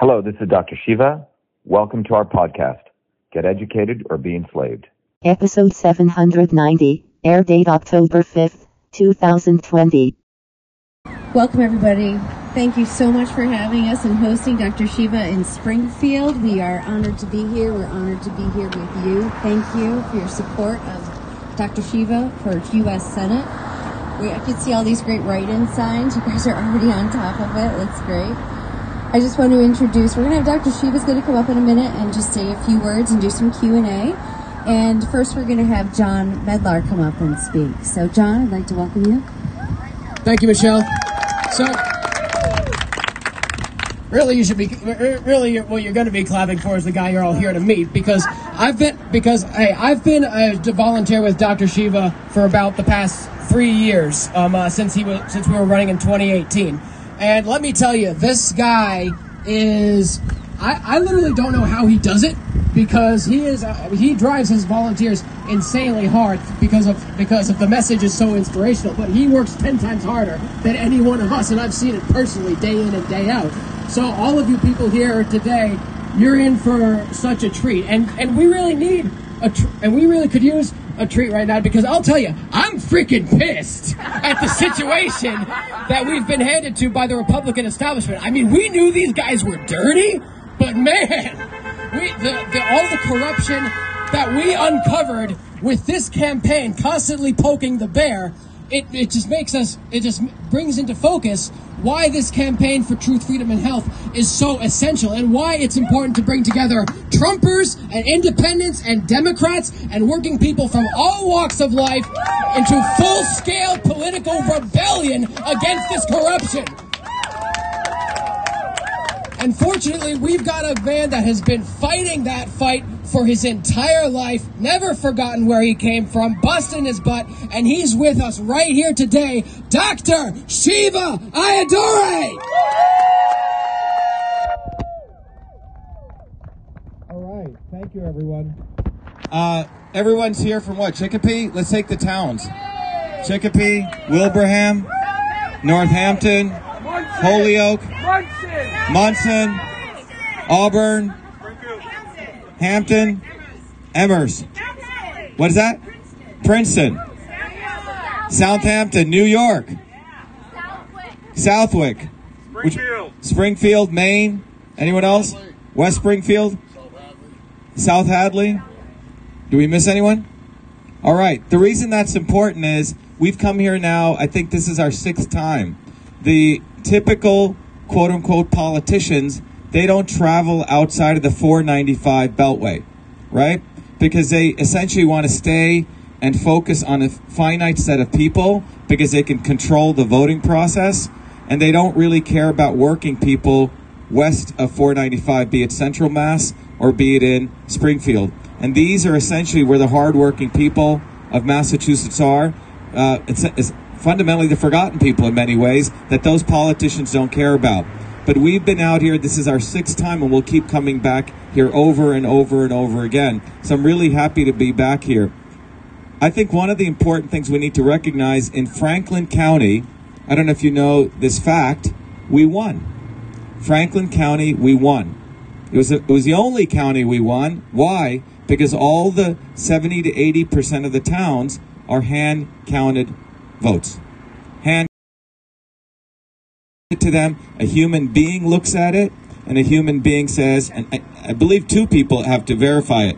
Hello, this is Dr. Shiva. Welcome to our podcast, Get Educated or Be Enslaved. Episode 790, air date October 5th, 2020. Welcome, everybody. Thank you so much for having us and hosting Dr. Shiva in Springfield. We are honored to be here. We're honored to be here with you. Thank you for your support of Dr. Shiva for U.S. Senate. We, I can see all these great write-in signs. You guys are already on top of it. That's great. I just want to introduce. We're going to have Dr. Shiva's going to come up in a minute and just say a few words and do some Q and first, we're going to have John Medlar come up and speak. So, John, I'd like to welcome you. Thank you, Michelle. So, really, you should be really what you're going to be clapping for is the guy you're all here to meet because I've been because hey, I've been a volunteer with Dr. Shiva for about the past three years um, uh, since he was since we were running in 2018, and let me tell you, this guy is I, I literally don't know how he does it because he is uh, he drives his volunteers insanely hard because of because of the message is so inspirational. But he works ten times harder than any one of us, and I've seen it personally day in and day out. So all of you people here today, you're in for such a treat, and and we really need a tr- and we really could use a treat right now because I'll tell you, I'm freaking pissed at the situation that we've been handed to by the Republican establishment. I mean, we knew these guys were dirty, but man, we the, the all the corruption that we uncovered with this campaign constantly poking the bear it, it just makes us, it just brings into focus why this campaign for truth, freedom, and health is so essential and why it's important to bring together Trumpers and independents and Democrats and working people from all walks of life into full scale political rebellion against this corruption. Unfortunately, we've got a man that has been fighting that fight for his entire life, never forgotten where he came from, busting his butt, and he's with us right here today, Dr. Shiva Ayyadurai! All right, thank you, everyone. Uh, everyone's here from what? Chicopee? Let's take the towns. Chicopee, Wilbraham, Northampton, Holyoke, Monson, Auburn, Hampden, Amherst. What is that? Princeton. Southampton, New York. Southwick. Springfield. Springfield, Maine. Anyone else? West Springfield? South Hadley? Do we miss anyone? All right. The reason that's important is we've come here now, I think this is our sixth time. The typical quote unquote politicians, they don't travel outside of the 495 beltway, right? Because they essentially want to stay and focus on a finite set of people because they can control the voting process and they don't really care about working people west of 495, be it Central Mass or be it in Springfield. And these are essentially where the hardworking people of Massachusetts are. Uh, it's, it's fundamentally the forgotten people in many ways that those politicians don't care about. But we've been out here, this is our sixth time, and we'll keep coming back here over and over and over again. So I'm really happy to be back here. I think one of the important things we need to recognize in Franklin County, I don't know if you know this fact, we won. Franklin County, we won. It was, a, it was the only county we won. Why? Because all the 70 to 80% of the towns are hand counted votes. Hand it to them, a human being looks at it, and a human being says, and I, I believe two people have to verify it.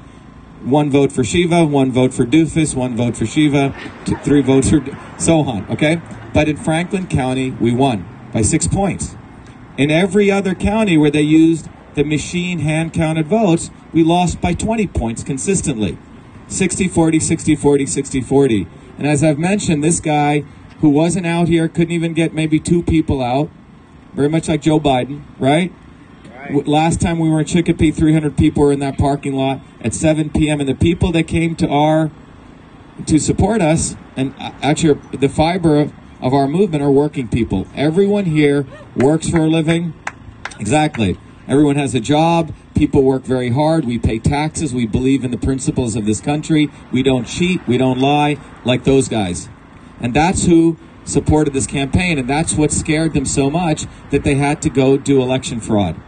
One vote for Shiva, one vote for Doofus, one vote for Shiva, two, three votes for so on, okay? But in Franklin County, we won by six points. In every other county where they used the machine hand counted votes, we lost by 20 points consistently 60 40, 60 40, 60 40. And as I've mentioned, this guy who wasn't out here couldn't even get maybe two people out, very much like Joe Biden, right? right. Last time we were in Chicopee, 300 people were in that parking lot at 7 p.m. And the people that came to our to support us, and uh, actually the fiber of, of our movement are working people. Everyone here works for a living. Exactly. Everyone has a job. People work very hard. We pay taxes. We believe in the principles of this country. We don't cheat. We don't lie like those guys. And that's who supported this campaign. And that's what scared them so much that they had to go do election fraud.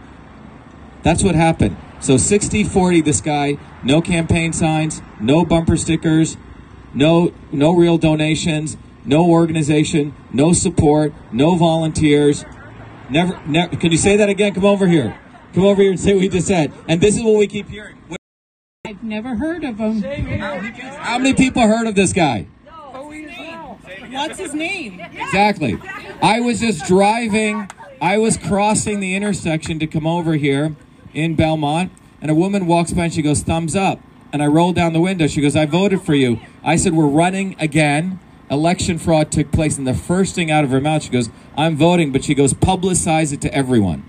That's what happened. So 60 40, this guy, no campaign signs, no bumper stickers, no, no real donations, no organization, no support, no volunteers. Never, never, can you say that again? Come over here. Come over here and say what you just said. And this is what we keep hearing. I've never heard of him. How many people heard of this guy? What's his name? Exactly. I was just driving, I was crossing the intersection to come over here in Belmont, and a woman walks by and she goes, thumbs up. And I roll down the window. She goes, I voted for you. I said, We're running again. Election fraud took place. And the first thing out of her mouth, she goes, I'm voting. But she goes, publicize it to everyone.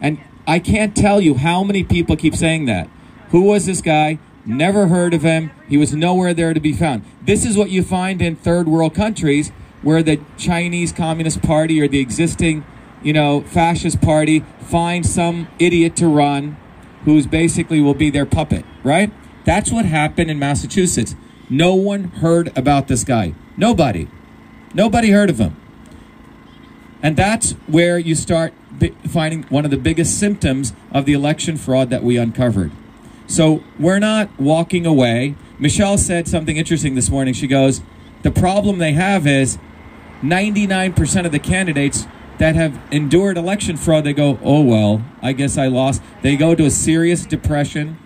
And I can't tell you how many people keep saying that. Who was this guy? Never heard of him. He was nowhere there to be found. This is what you find in third world countries where the Chinese Communist Party or the existing, you know, fascist party finds some idiot to run who's basically will be their puppet, right? That's what happened in Massachusetts. No one heard about this guy. Nobody. Nobody heard of him. And that's where you start finding one of the biggest symptoms of the election fraud that we uncovered. So we're not walking away. Michelle said something interesting this morning. She goes, The problem they have is 99% of the candidates that have endured election fraud, they go, Oh, well, I guess I lost. They go to a serious depression.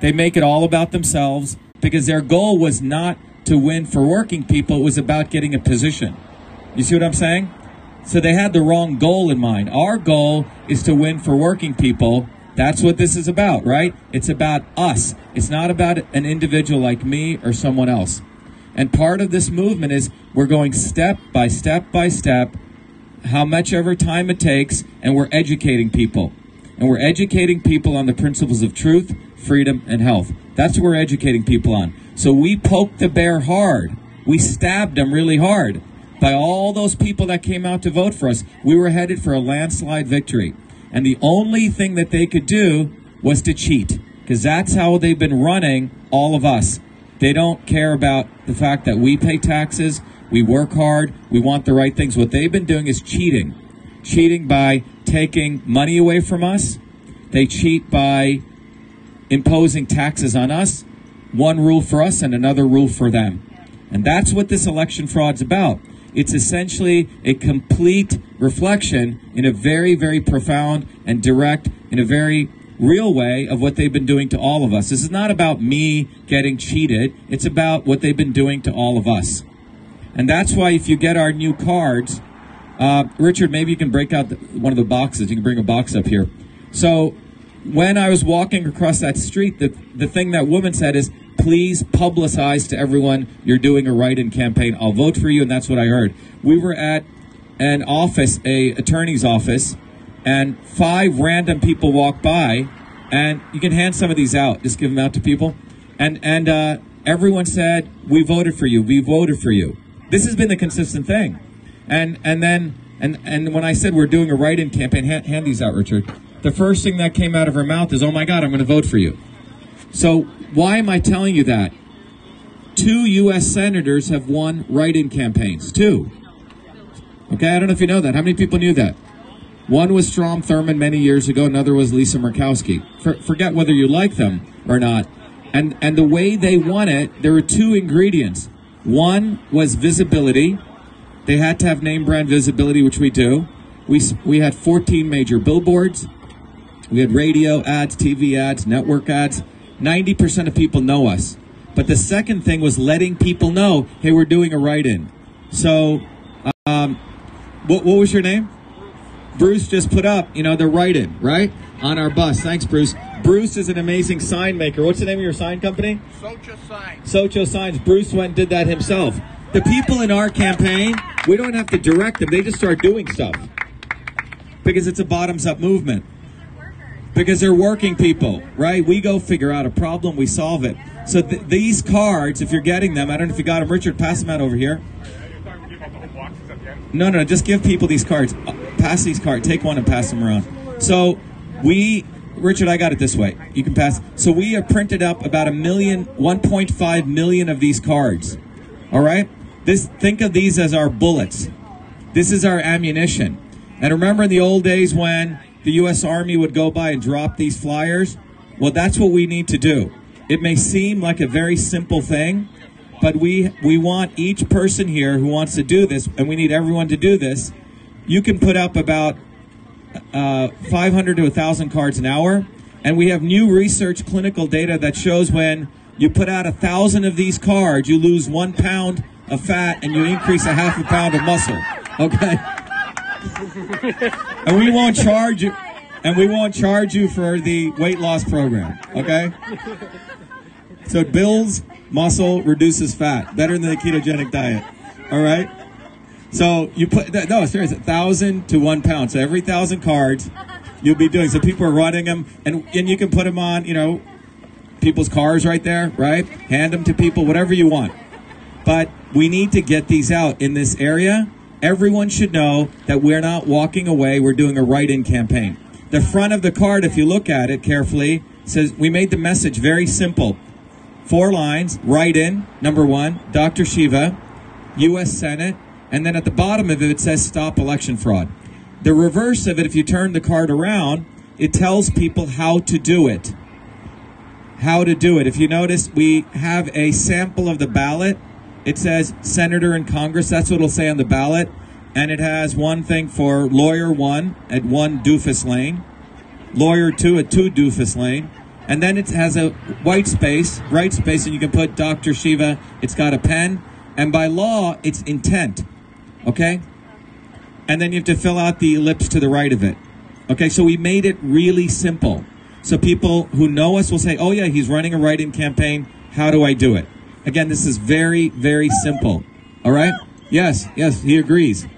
They make it all about themselves because their goal was not to win for working people, it was about getting a position. You see what I'm saying? So they had the wrong goal in mind. Our goal is to win for working people. That's what this is about, right? It's about us. It's not about an individual like me or someone else. And part of this movement is we're going step by step by step, how much ever time it takes, and we're educating people. And we're educating people on the principles of truth, freedom, and health. That's what we're educating people on. So we poked the bear hard. We stabbed them really hard by all those people that came out to vote for us. We were headed for a landslide victory. And the only thing that they could do was to cheat, because that's how they've been running all of us. They don't care about the fact that we pay taxes, we work hard, we want the right things. What they've been doing is cheating. Cheating by taking money away from us. They cheat by imposing taxes on us, one rule for us and another rule for them. And that's what this election fraud's about. It's essentially a complete reflection in a very, very profound and direct, in a very real way of what they've been doing to all of us. This is not about me getting cheated. It's about what they've been doing to all of us. And that's why if you get our new cards, uh, Richard, maybe you can break out the, one of the boxes. You can bring a box up here. So when I was walking across that street, the, the thing that woman said is, please publicize to everyone you're doing a write-in campaign. I'll vote for you, and that's what I heard. We were at an office, a attorney's office, and five random people walked by, and you can hand some of these out. Just give them out to people, and and uh, everyone said, "We voted for you. We voted for you." This has been the consistent thing, and and then and and when I said we're doing a write-in campaign, hand, hand these out, Richard. The first thing that came out of her mouth is, "Oh my God, I'm going to vote for you." So why am I telling you that? Two U.S. senators have won write-in campaigns. Two. Okay, I don't know if you know that. How many people knew that? One was Strom Thurmond many years ago. Another was Lisa Murkowski. For, forget whether you like them or not. And and the way they won it, there were two ingredients. One was visibility. They had to have name brand visibility, which we do. We we had 14 major billboards. We had radio ads, TV ads, network ads. 90% of people know us. But the second thing was letting people know, hey, we're doing a write-in. So, um, what, what was your name? Bruce just put up, you know, the write-in, right? On our bus. Thanks, Bruce. Bruce is an amazing sign maker. What's the name of your sign company? Socha Signs. Socho Signs. Bruce went and did that himself. The people in our campaign, we don't have to direct them. They just start doing stuff. Because it's a bottoms-up movement because they're working people, right? We go figure out a problem, we solve it. So th- these cards, if you're getting them, I don't know if you got them. Richard, pass them out over here. No, no, just give people these cards. Uh, pass these cards. Take one and pass them around. So we, Richard, I got it this way. You can pass. So we have printed up about a million, 1.5 million of these cards. All right. This think of these as our bullets. This is our ammunition. And remember in the old days when the U.S. Army would go by and drop these flyers. Well, that's what we need to do. It may seem like a very simple thing, but we we want each person here who wants to do this, and we need everyone to do this. You can put up about uh, 500 to 1,000 cards an hour, and we have new research clinical data that shows when you put out a thousand of these cards, you lose one pound of fat and you increase a half a pound of muscle. Okay, and we won't charge you, and we won't charge you for the weight loss program. Okay. So it builds muscle, reduces fat, better than the ketogenic diet. All right. So you put no seriously, thousand to one pound. So every thousand cards, you'll be doing. So people are running them, and and you can put them on, you know, people's cars right there, right? Hand them to people, whatever you want. But we need to get these out in this area. Everyone should know that we're not walking away. We're doing a write-in campaign. The front of the card, if you look at it carefully, says we made the message very simple. Four lines, write in, number one, Dr. Shiva, U.S. Senate, and then at the bottom of it, it says stop election fraud. The reverse of it, if you turn the card around, it tells people how to do it. How to do it. If you notice, we have a sample of the ballot. It says Senator in Congress. That's what it'll say on the ballot. And it has one thing for lawyer one at one doofus lane, lawyer two at two doofus lane. And then it has a white space, right space, and you can put Dr. Shiva. It's got a pen. And by law, it's intent. Okay? And then you have to fill out the ellipse to the right of it. Okay, so we made it really simple. So people who know us will say, oh, yeah, he's running a write in campaign. How do I do it? Again, this is very, very simple. All right? Yes, yes, he agrees.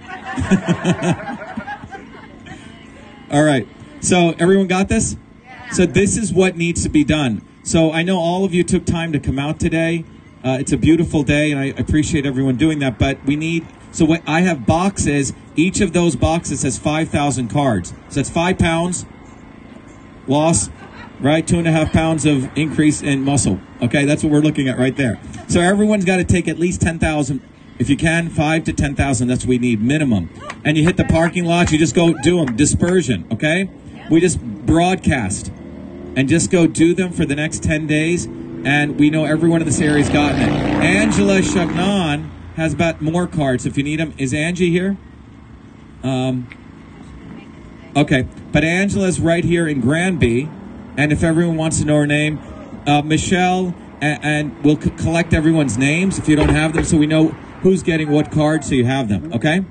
All right. So everyone got this? So this is what needs to be done. So I know all of you took time to come out today. Uh, it's a beautiful day, and I appreciate everyone doing that. But we need. So what I have boxes. Each of those boxes has five thousand cards. So that's five pounds loss, right? Two and a half pounds of increase in muscle. Okay, that's what we're looking at right there. So everyone's got to take at least ten thousand. If you can, five to ten thousand. That's what we need minimum. And you hit the parking lot. You just go do them. Dispersion. Okay. We just broadcast and just go do them for the next 10 days. And we know everyone in this area's gotten it. Angela Chagnon has about more cards if you need them. Is Angie here? Um, okay. But Angela's right here in Granby. And if everyone wants to know her name, uh, Michelle, and, and we'll c- collect everyone's names if you don't have them so we know who's getting what card so you have them. Okay?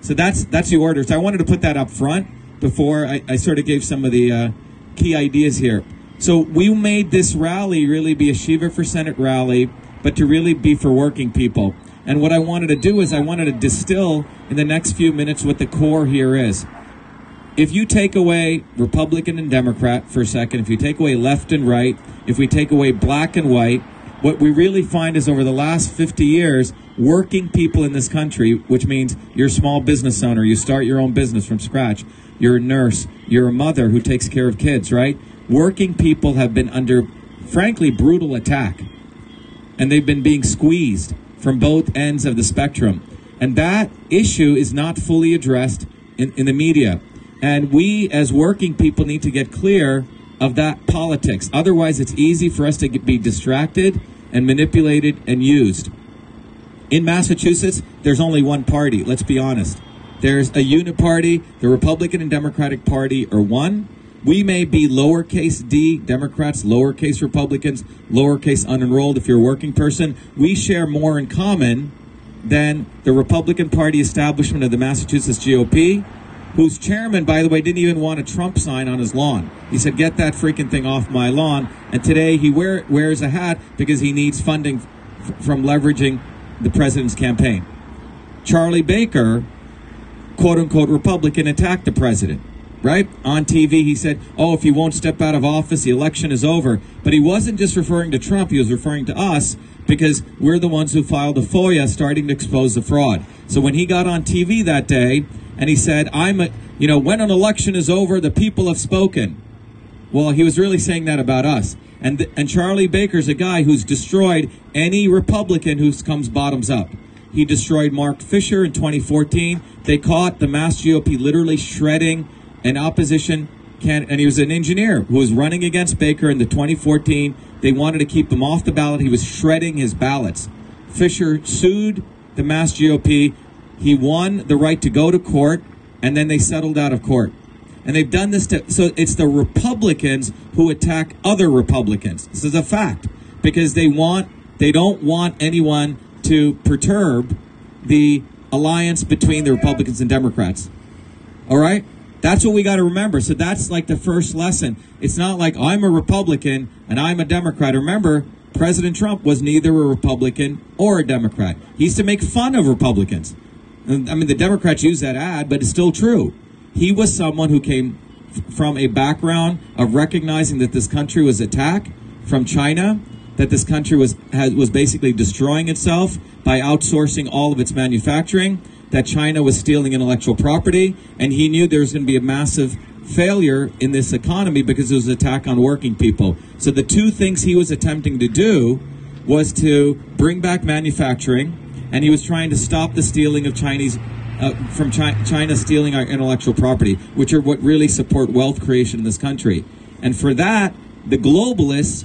So that's that's the order. So I wanted to put that up front before I, I sort of gave some of the uh, key ideas here. So we made this rally really be a Shiva for Senate rally, but to really be for working people. And what I wanted to do is I wanted to distill in the next few minutes what the core here is. If you take away Republican and Democrat for a second, if you take away left and right, if we take away black and white, what we really find is over the last 50 years, working people in this country, which means you're a small business owner, you start your own business from scratch, you're a nurse, you're a mother who takes care of kids, right? Working people have been under, frankly, brutal attack. And they've been being squeezed from both ends of the spectrum. And that issue is not fully addressed in, in the media. And we, as working people, need to get clear of that politics. Otherwise, it's easy for us to be distracted and manipulated and used. In Massachusetts, there's only one party, let's be honest. There's a uniparty. The Republican and Democratic Party are one. We may be lowercase d Democrats, lowercase Republicans, lowercase unenrolled if you're a working person. We share more in common than the Republican Party establishment of the Massachusetts GOP, whose chairman, by the way, didn't even want a Trump sign on his lawn. He said, Get that freaking thing off my lawn. And today he wear, wears a hat because he needs funding f- from leveraging the president's campaign. Charlie Baker quote unquote Republican attacked the president, right? On TV, he said, Oh, if he won't step out of office, the election is over. But he wasn't just referring to Trump, he was referring to us because we're the ones who filed a FOIA starting to expose the fraud. So when he got on TV that day and he said, I'm a, you know, when an election is over, the people have spoken. Well, he was really saying that about us. And, and Charlie Baker's a guy who's destroyed any Republican who comes bottoms up. He destroyed Mark Fisher in 2014. They caught the Mass GOP literally shredding an opposition and he was an engineer who was running against Baker in the 2014. They wanted to keep him off the ballot. He was shredding his ballots. Fisher sued the Mass GOP. He won the right to go to court, and then they settled out of court. And they've done this to, so it's the Republicans who attack other Republicans. This is a fact because they want, they don't want anyone to perturb the alliance between the Republicans and Democrats. All right? That's what we got to remember. So that's like the first lesson. It's not like I'm a Republican and I'm a Democrat. Remember, President Trump was neither a Republican or a Democrat. He used to make fun of Republicans. I mean, the Democrats use that ad, but it's still true. He was someone who came from a background of recognizing that this country was attacked from China, that this country was has, was basically destroying itself by outsourcing all of its manufacturing, that China was stealing intellectual property, and he knew there was going to be a massive failure in this economy because it was an attack on working people. So the two things he was attempting to do was to bring back manufacturing, and he was trying to stop the stealing of Chinese. Uh, from China, China stealing our intellectual property, which are what really support wealth creation in this country. And for that, the globalists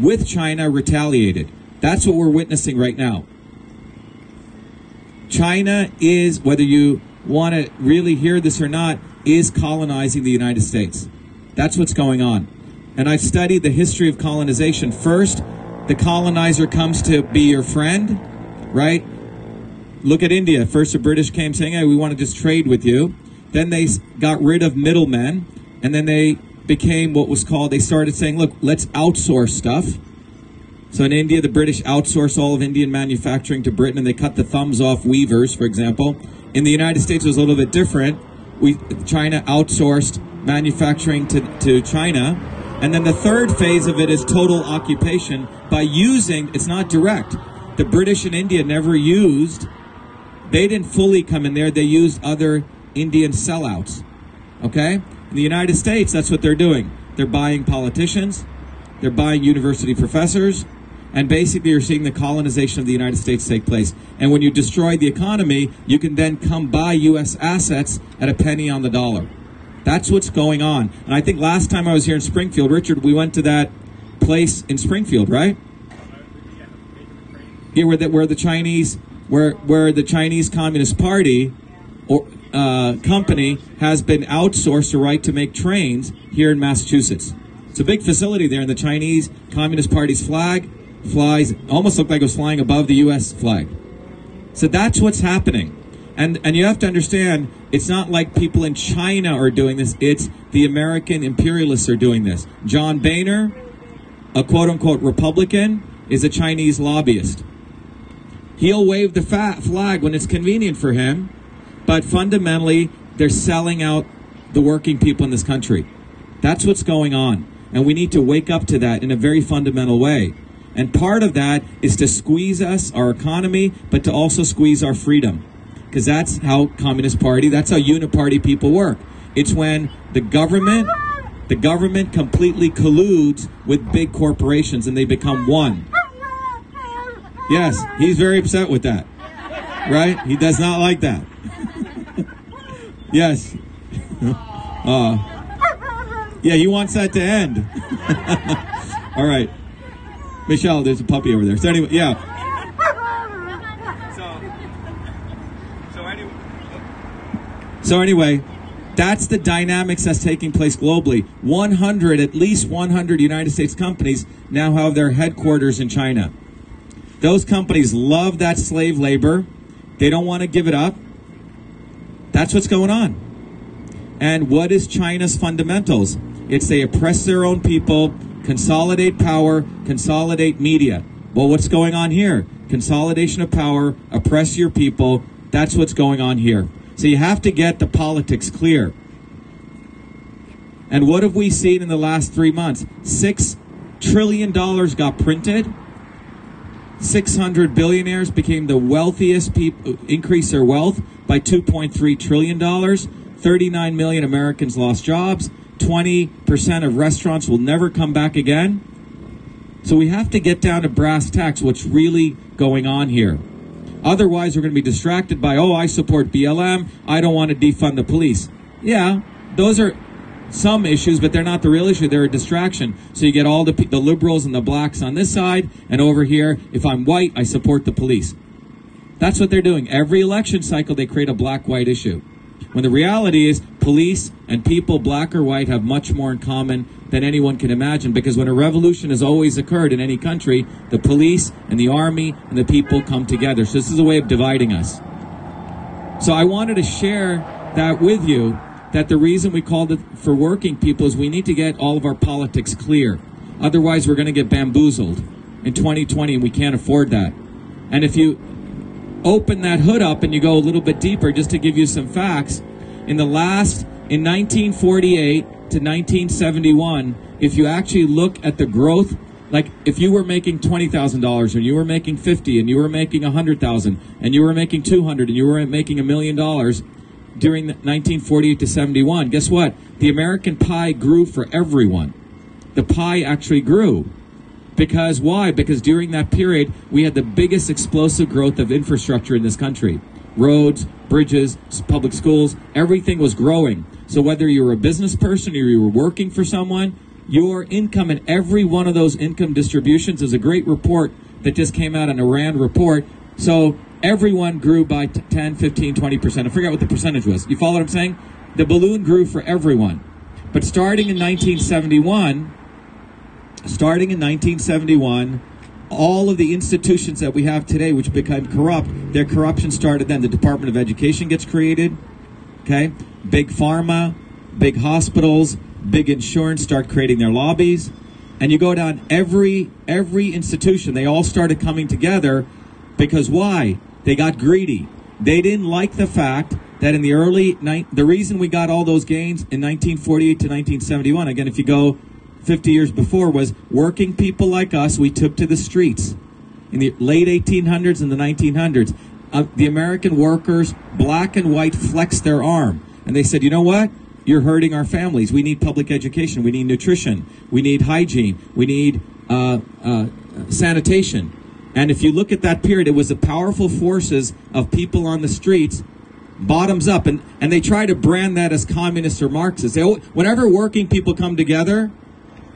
with China retaliated. That's what we're witnessing right now. China is, whether you want to really hear this or not, is colonizing the United States. That's what's going on. And I've studied the history of colonization. First, the colonizer comes to be your friend, right? Look at India. First, the British came saying, hey, we want to just trade with you. Then they got rid of middlemen, and then they became what was called, they started saying, look, let's outsource stuff. So in India, the British outsourced all of Indian manufacturing to Britain, and they cut the thumbs off weavers, for example. In the United States, it was a little bit different. We China outsourced manufacturing to, to China, and then the third phase of it is total occupation by using. It's not direct. The British and India never used. They didn't fully come in there. They used other Indian sellouts. Okay. In the United States, that's what they're doing. They're buying politicians. They're buying university professors and basically you're seeing the colonization of the United States take place. And when you destroy the economy, you can then come buy U.S. assets at a penny on the dollar. That's what's going on. And I think last time I was here in Springfield, Richard, we went to that place in Springfield, right? Yeah, where the, where the Chinese, where where the Chinese Communist Party or uh, company has been outsourced the right to make trains here in Massachusetts. It's a big facility there, and the Chinese Communist Party's flag flies almost looked like it was flying above the U.S. flag. So that's what's happening. And, and you have to understand, it's not like people in China are doing this. It's the American imperialists are doing this. John Boehner, a quote unquote Republican, is a Chinese lobbyist. He'll wave the flag when it's convenient for him, but fundamentally, they're selling out the working people in this country. That's what's going on. And we need to wake up to that in a very fundamental way. And part of that is to squeeze us, our economy, but to also squeeze our freedom. Because that's how Communist Party, that's how Uniparty people work. It's when the government, the government completely colludes with big corporations and they become one. Yes, he's very upset with that. Right? He does not like that. yes. uh, yeah, he wants that to end. All right. Michelle, there's a puppy over there. So anyway, yeah. So, so anyway, so anyway, that's the dynamics that's taking place globally. 100, at least 100 United States companies now have their headquarters in China. Those companies love that slave labor. They don't want to give it up. That's what's going on. And what is China's fundamentals? It's they oppress their own people, consolidate power, consolidate media. Well, what's going on here? Consolidation of power, oppress your people. That's what's going on here. So you have to get the politics clear. And what have we seen in the last three months? Six trillion dollars got printed. 600 billionaires became the wealthiest people, increased their wealth by 2.3 trillion dollars. 39 million Americans lost jobs. 20% of restaurants will never come back again. So we have to get down to brass tacks what's really going on here. Otherwise, we're going to be distracted by, oh, I support BLM. I don't want to defund the police. Yeah, those are some issues, but they're not the real issue. They're a distraction. So you get all the, the liberals and the blacks on this side, and over here, if I'm white, I support the police. That's what they're doing. Every election cycle, they create a black white issue. When the reality is, police and people, black or white, have much more in common than anyone can imagine. Because when a revolution has always occurred in any country, the police and the army and the people come together. So this is a way of dividing us. So I wanted to share that with you that the reason we called it for working people is we need to get all of our politics clear. Otherwise, we're going to get bamboozled in 2020 and we can't afford that. And if you open that hood up and you go a little bit deeper, just to give you some facts, in the last, in 1948 to 1971, if you actually look at the growth, like if you were making $20,000 and you were making 50 and you were making 100,000 and you were making 200 and you were making a million dollars during the 1948 to 71, guess what? The American pie grew for everyone. The pie actually grew. Because why? Because during that period, we had the biggest explosive growth of infrastructure in this country roads, bridges, public schools, everything was growing. So whether you were a business person or you were working for someone, your income in every one of those income distributions is a great report that just came out, a RAND report. So everyone grew by t- 10, 15, 20%. I forget what the percentage was. You follow what I'm saying? The balloon grew for everyone. But starting in 1971, starting in 1971, all of the institutions that we have today, which became corrupt, their corruption started then. The Department of Education gets created, okay? Big pharma, big hospitals, big insurance start creating their lobbies. And you go down every every institution, they all started coming together because why? They got greedy. They didn't like the fact that in the early the reason we got all those gains in 1948 to 1971 again if you go 50 years before was working people like us we took to the streets. In the late 1800s and the 1900s uh, the american workers black and white flexed their arm. And they said you know what? You're hurting our families. We need public education. We need nutrition. We need hygiene. We need uh, uh, sanitation. And if you look at that period it was the powerful forces of people on the streets bottoms up. And, and they try to brand that as communists or marxists they, whenever working people come together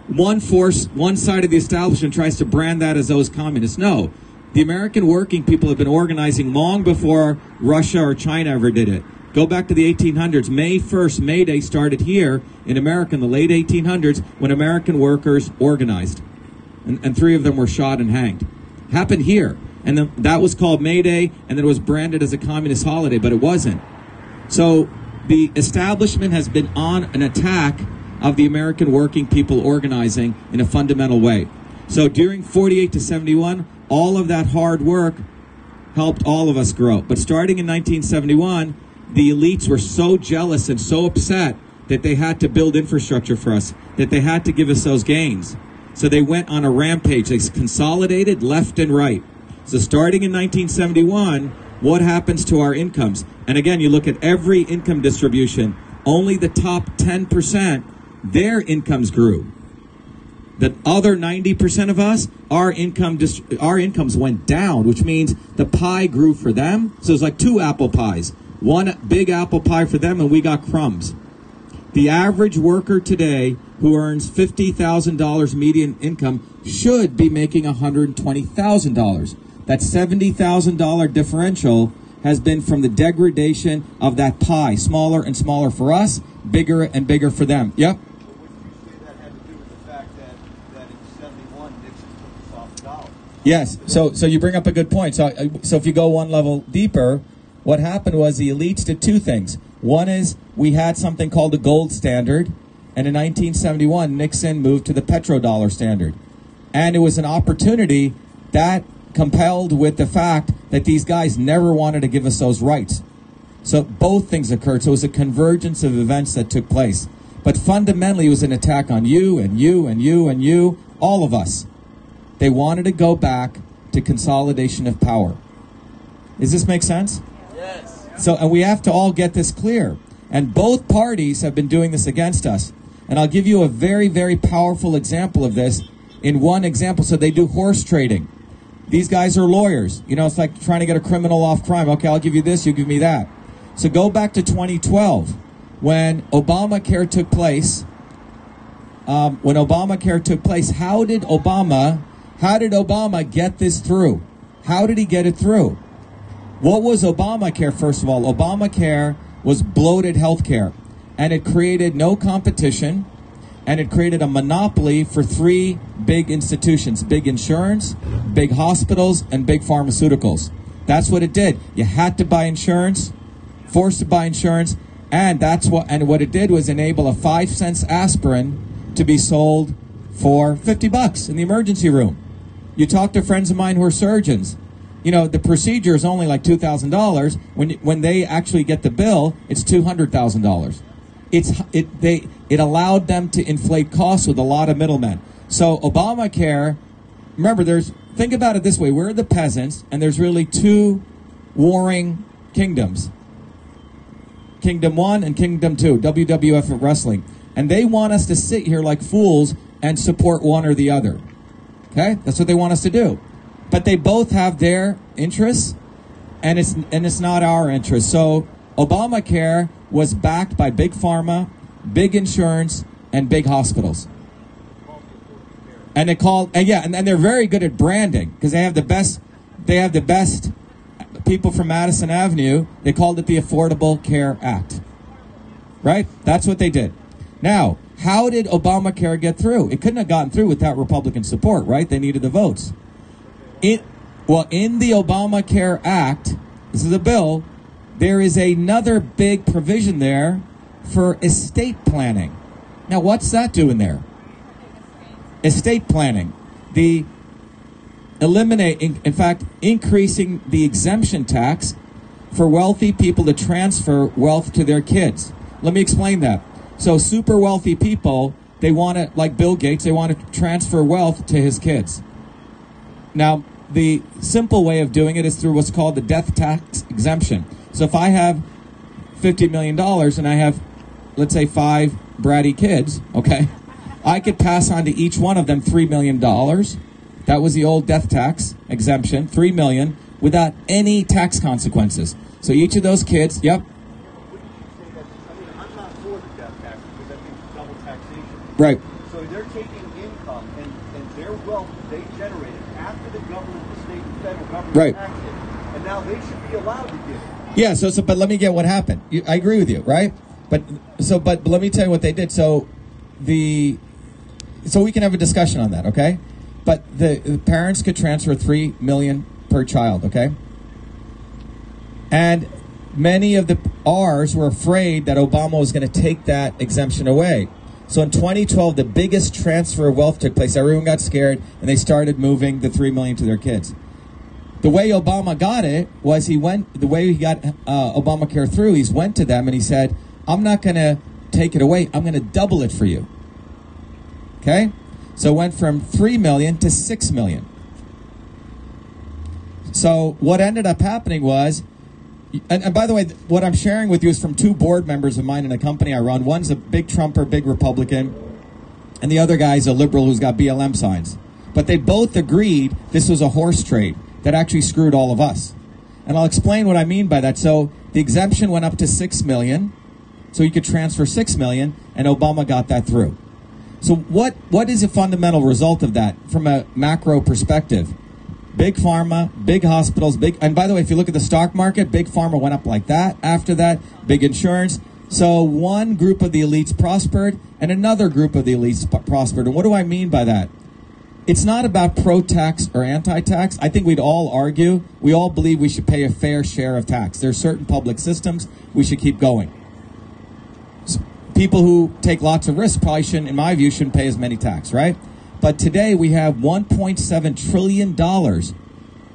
one force, one side of the establishment tries to brand that as those communists. No. The American working people have been organizing long before Russia or China ever did it. Go back to the 1800s. May 1st, May Day started here in America in the late 1800s when American workers organized. And, and three of them were shot and hanged. Happened here. And then that was called May Day, and then it was branded as a communist holiday, but it wasn't. So the establishment has been on an attack of the American working people organizing in a fundamental way. So during 48 to 71, all of that hard work helped all of us grow. But starting in 1971, the elites were so jealous and so upset that they had to build infrastructure for us, that they had to give us those gains. So they went on a rampage. They consolidated left and right. So starting in 1971, what happens to our incomes? And again, you look at every income distribution, only the top 10%, their incomes grew. The other 90% of us, our income our incomes went down, which means the pie grew for them. So it's like two apple pies. One big apple pie for them and we got crumbs. The average worker today who earns $50,000 median income should be making $120,000. That $70,000 differential has been from the degradation of that pie, smaller and smaller for us, bigger and bigger for them. Yep. that had to do with the fact that, that in 71 Nixon took us off the dollar. Yes. So so you bring up a good point. So uh, so if you go one level deeper, what happened was the elites did two things. One is we had something called the gold standard, and in 1971 Nixon moved to the petrodollar standard. And it was an opportunity that compelled with the fact that these guys never wanted to give us those rights. So both things occurred. So it was a convergence of events that took place. But fundamentally, it was an attack on you and you and you and you, all of us. They wanted to go back to consolidation of power. Does this make sense? Yes. So, and we have to all get this clear. And both parties have been doing this against us. And I'll give you a very, very powerful example of this in one example. So they do horse trading. These guys are lawyers. You know, it's like trying to get a criminal off crime. Okay, I'll give you this, you give me that. So go back to 2012. when Obamacare took place, um, when Obamacare took place, how did Obama, how did Obama get this through? How did he get it through? What was Obamacare, first of all? Obamacare was bloated health care, and it created no competition, and it created a monopoly for three big institutions big insurance, big hospitals, and big pharmaceuticals. That's what it did. You had to buy insurance, forced to buy insurance, and that's what and what it did was enable a five cents aspirin to be sold for fifty bucks in the emergency room. You talk to friends of mine who are surgeons. You know, the procedure is only like two thousand dollars. When when they actually get the bill, it's two hundred thousand dollars. It's it they it allowed them to inflate costs with a lot of middlemen. So Obamacare, remember, there's think about it this way: we're the peasants, and there's really two warring kingdoms. Kingdom One and Kingdom Two, WWF Wrestling. And they want us to sit here like fools and support one or the other. Okay? That's what they want us to do. But they both have their interests and it's and it's not our interest. So Obamacare was backed by big pharma, big insurance, and big hospitals. And they called and yeah, and, and they're very good at branding because they have the best they have the best people from Madison Avenue. They called it the Affordable Care Act. Right? That's what they did. Now, how did Obamacare get through? It couldn't have gotten through without Republican support, right? They needed the votes. It, well, in the Obamacare Act, this is a bill, there is another big provision there for estate planning. Now, what's that doing there? Estate planning. The eliminating, in fact, increasing the exemption tax for wealthy people to transfer wealth to their kids. Let me explain that. So, super wealthy people, they want to, like Bill Gates, they want to transfer wealth to his kids. Now, the simple way of doing it is through what's called the death tax exemption. So, if I have $50 million and I have, let's say, five bratty kids, okay, I could pass on to each one of them $3 million. That was the old death tax exemption, 3 million, without any tax consequences. So each of those kids, yep, Wouldn't you say that, I mean, I'm not for the death tax because I think it's double taxation. Right. So they're taking income and, and their wealth they generated after the government, the state and federal government Right. it, and now they should be allowed to give it. Yeah, so, so but let me get what happened. You, I agree with you, right? But so but, but let me tell you what they did. So the so we can have a discussion on that, okay? But the, the parents could transfer 3 million per child, okay? And many of the R's were afraid that Obama was going to take that exemption away. So in 2012, the biggest transfer of wealth took place. Everyone got scared, and they started moving the three million to their kids. The way Obama got it was he went. The way he got uh, Obamacare through, he went to them and he said, "I'm not going to take it away. I'm going to double it for you." Okay, so it went from three million to six million. So what ended up happening was and, and by the way, what I'm sharing with you is from two board members of mine in a company I run. One's a big Trumper, big Republican, and the other guy's a liberal who's got BLM signs. But they both agreed this was a horse trade that actually screwed all of us. And I'll explain what I mean by that. So the exemption went up to six million, so you could transfer six million, and Obama got that through. So what what is a fundamental result of that from a macro perspective? Big pharma, big hospitals, big and by the way, if you look at the stock market, big pharma went up like that. After that, big insurance. So one group of the elites prospered and another group of the elites prospered. And what do I mean by that? It's not about pro tax or anti tax. I think we'd all argue, we all believe we should pay a fair share of tax. There are certain public systems we should keep going people who take lots of risks probably shouldn't, in my view, shouldn't pay as many tax, right? But today we have 1.7 trillion dollars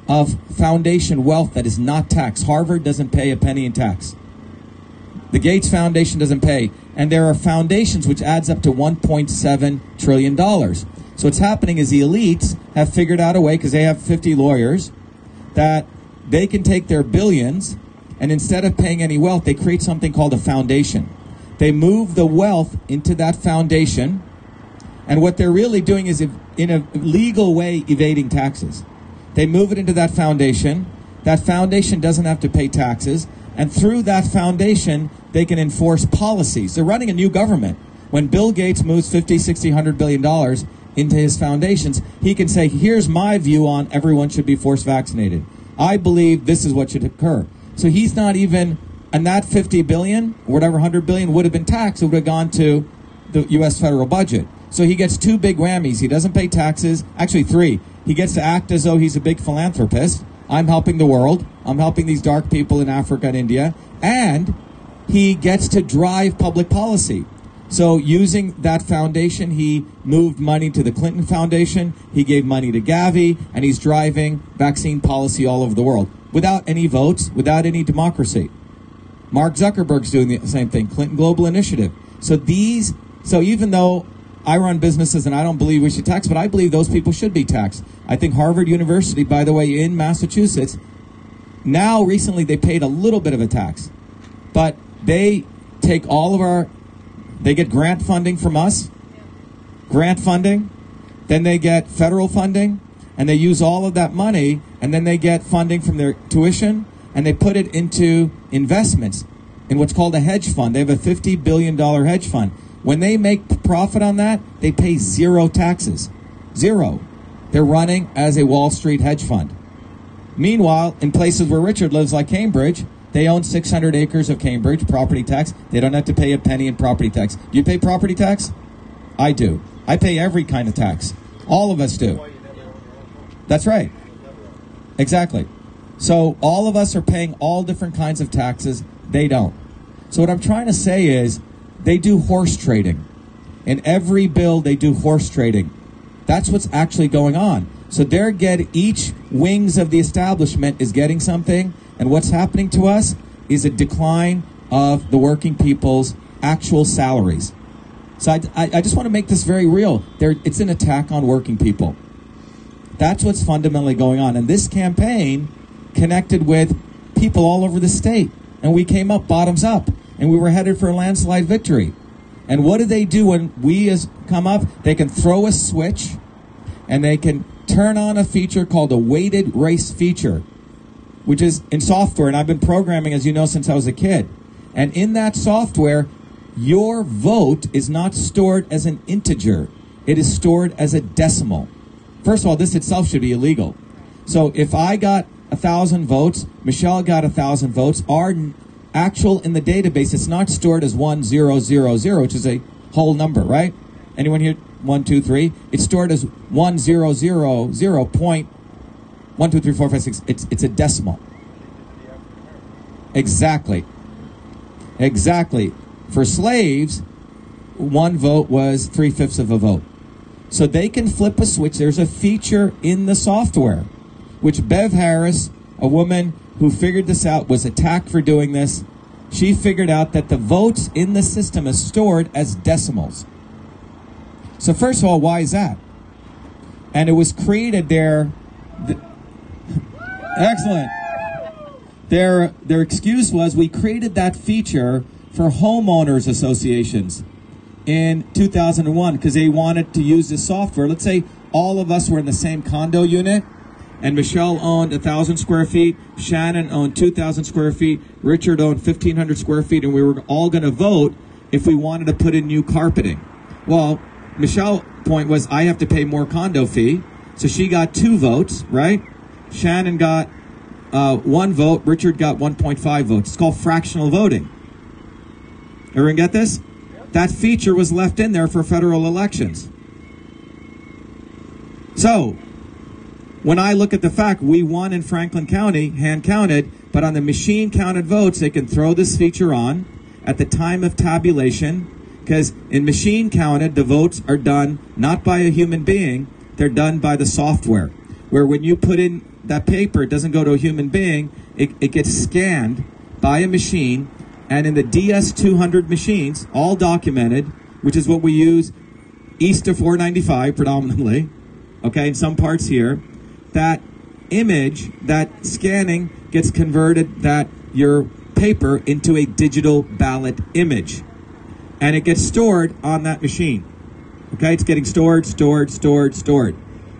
of foundation wealth that is not taxed. Harvard doesn't pay a penny in tax. The Gates Foundation doesn't pay, and there are foundations which adds up to 1.7 trillion dollars. So what's happening is the elites have figured out a way because they have 50 lawyers that they can take their billions and instead of paying any wealth, they create something called a foundation. They move the wealth into that foundation, and what they're really doing is, in a legal way, evading taxes. They move it into that foundation. That foundation doesn't have to pay taxes, And through that foundation, they can enforce policies. They're running a new government. When Bill Gates moves 50, 60, 100 billion dollars into his foundations, he can say, here's my view on everyone should be force vaccinated. I believe this is what should occur. So he's not even, and that 50 billion, whatever 100 billion would have been taxed, it would have gone to the U.S. federal budget. So he gets two big whammies. He doesn't pay taxes, actually three. He gets to act as though he's a big philanthropist. I'm helping the world. I'm helping these dark people in Africa and India. And he gets to drive public policy. So using that foundation, he moved money to the Clinton Foundation. He gave money to Gavi, and he's driving vaccine policy all over the world without any votes, without any democracy. Mark Zuckerberg's doing the same thing. Clinton Global Initiative. So these, so even though I run businesses and I don't believe we should tax, but I believe those people should be taxed. I think Harvard University, by the way, in Massachusetts, now recently they paid a little bit of a tax, but they take all of our they get grant funding from us, grant funding, then they get federal funding, and they use all of that money, and then they get funding from their tuition, and they put it into investments in what's called a hedge fund. They have a $50 billion hedge fund. When they make profit on that, they pay zero taxes. Zero. They're running as a Wall Street hedge fund. Meanwhile, in places where Richard lives, like Cambridge, they own 600 acres of Cambridge, property tax. They don't have to pay a penny in property tax. Do you pay property tax? I do. I pay every kind of tax. All of us do. That's right. Exactly. So all of us are paying all different kinds of taxes. They don't. So what I'm trying to say is they do horse trading. In every bill, they do horse trading. That's what's actually going on. So they're getting each wings of the establishment is getting something, and what's happening to us is a decline of the working people's actual salaries. So I, I, I just want to make this very real. There, it's an attack on working people. That's what's fundamentally going on. And this campaign connected with people all over the state. And we came up bottoms up. And we were headed for a landslide victory. And what do they do when we as come up? They can throw a switch and they can turn on a feature called a weighted race feature, which is in software. And I've been programming, as you know, since I was a kid. And in that software, your vote is not stored as an integer. It is stored as a decimal. First of all, this itself should be illegal. So if I got a thousand votes, Michelle got a thousand votes, our actual in the database, it's not stored as one zero zero zero, which is a whole number, right? Anyone here? One, two, three. It's stored as one zero zero zero point one, two, three, four, five, six. It's it's a decimal. Exactly. Exactly. For slaves, one vote was three fifths of a vote. So they can flip a switch. There's a feature in the software, which Bev Harris, a woman who figured this out, was attacked for doing this. She figured out that the votes in the system is stored as decimals. So first of all, why is that? And it was created there. Th- excellent. Their their excuse was we created that feature for homeowners associations in 2001 because they wanted to use this software. Let's say all of us were in the same condo unit and Michelle owned a thousand square feet, Shannon owned 2,000 square feet, Richard owned 1,500 square feet, and we were all going to vote if we wanted to put in new carpeting. Well, Michelle's point was I have to pay more condo fee, so she got two votes, right? Shannon got uh, one vote, Richard got 1.5 votes. It's called fractional voting. Everyone get this? That feature was left in there for federal elections. So, when I look at the fact we won in Franklin County, hand counted, but on the machine counted votes, they can throw this feature on at the time of tabulation, because in machine counted, the votes are done not by a human being, they're done by the software. Where when you put in that paper, it doesn't go to a human being, it, it gets scanned by a machine, and in the DS200 machines, all documented, which is what we use east of 495 predominantly, okay, in some parts here, that image, that scanning gets converted that your paper into a digital ballot image. And it gets stored on that machine. Okay, it's getting stored, stored, stored, stored.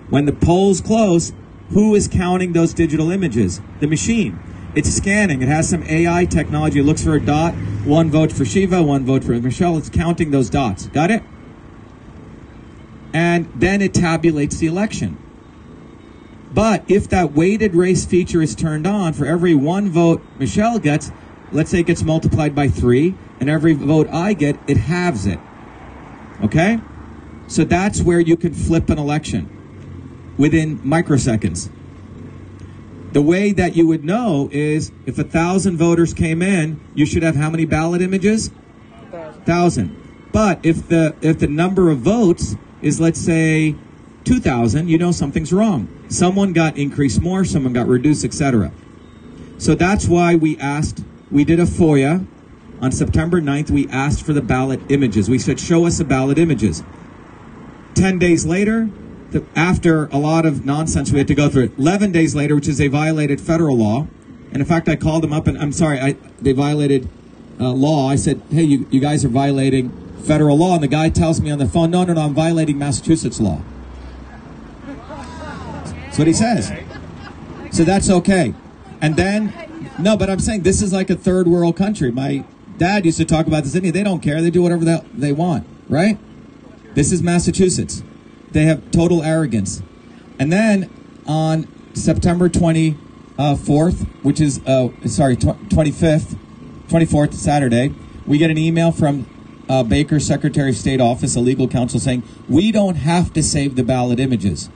When the polls close, who is counting those digital images? The machine. It's scanning. It has some AI technology. It looks for a dot. One vote for Shiva, one vote for Michelle. It's counting those dots. Got it? And then it tabulates the election. But if that weighted race feature is turned on, for every one vote Michelle gets, let's say it gets multiplied by three, and every vote I get, it halves it. Okay? So that's where you can flip an election within microseconds. The way that you would know is if a thousand voters came in, you should have how many ballot images? Thousand. But if the if the number of votes is let's say two thousand, you know something's wrong. Someone got increased more, someone got reduced, etc. So that's why we asked. We did a FOIA on September 9th. We asked for the ballot images. We said, show us the ballot images. Ten days later, the, after a lot of nonsense we had to go through it. 11 days later, which is they violated federal law. And in fact, I called them up and I'm sorry, I, they violated uh, law. I said, hey, you, you guys are violating federal law. And the guy tells me on the phone, no, no, no, I'm violating Massachusetts law. That's what he says. So that's okay. And then, no, but I'm saying this is like a third world country. My dad used to talk about this. They don't care. They do whatever they, they want, right? This is Massachusetts. They have total arrogance. And then on September 24th, which is, uh, sorry, 25th, 24th, Saturday, we get an email from uh, Baker's Secretary of State office, a legal counsel, saying, we don't have to save the ballot images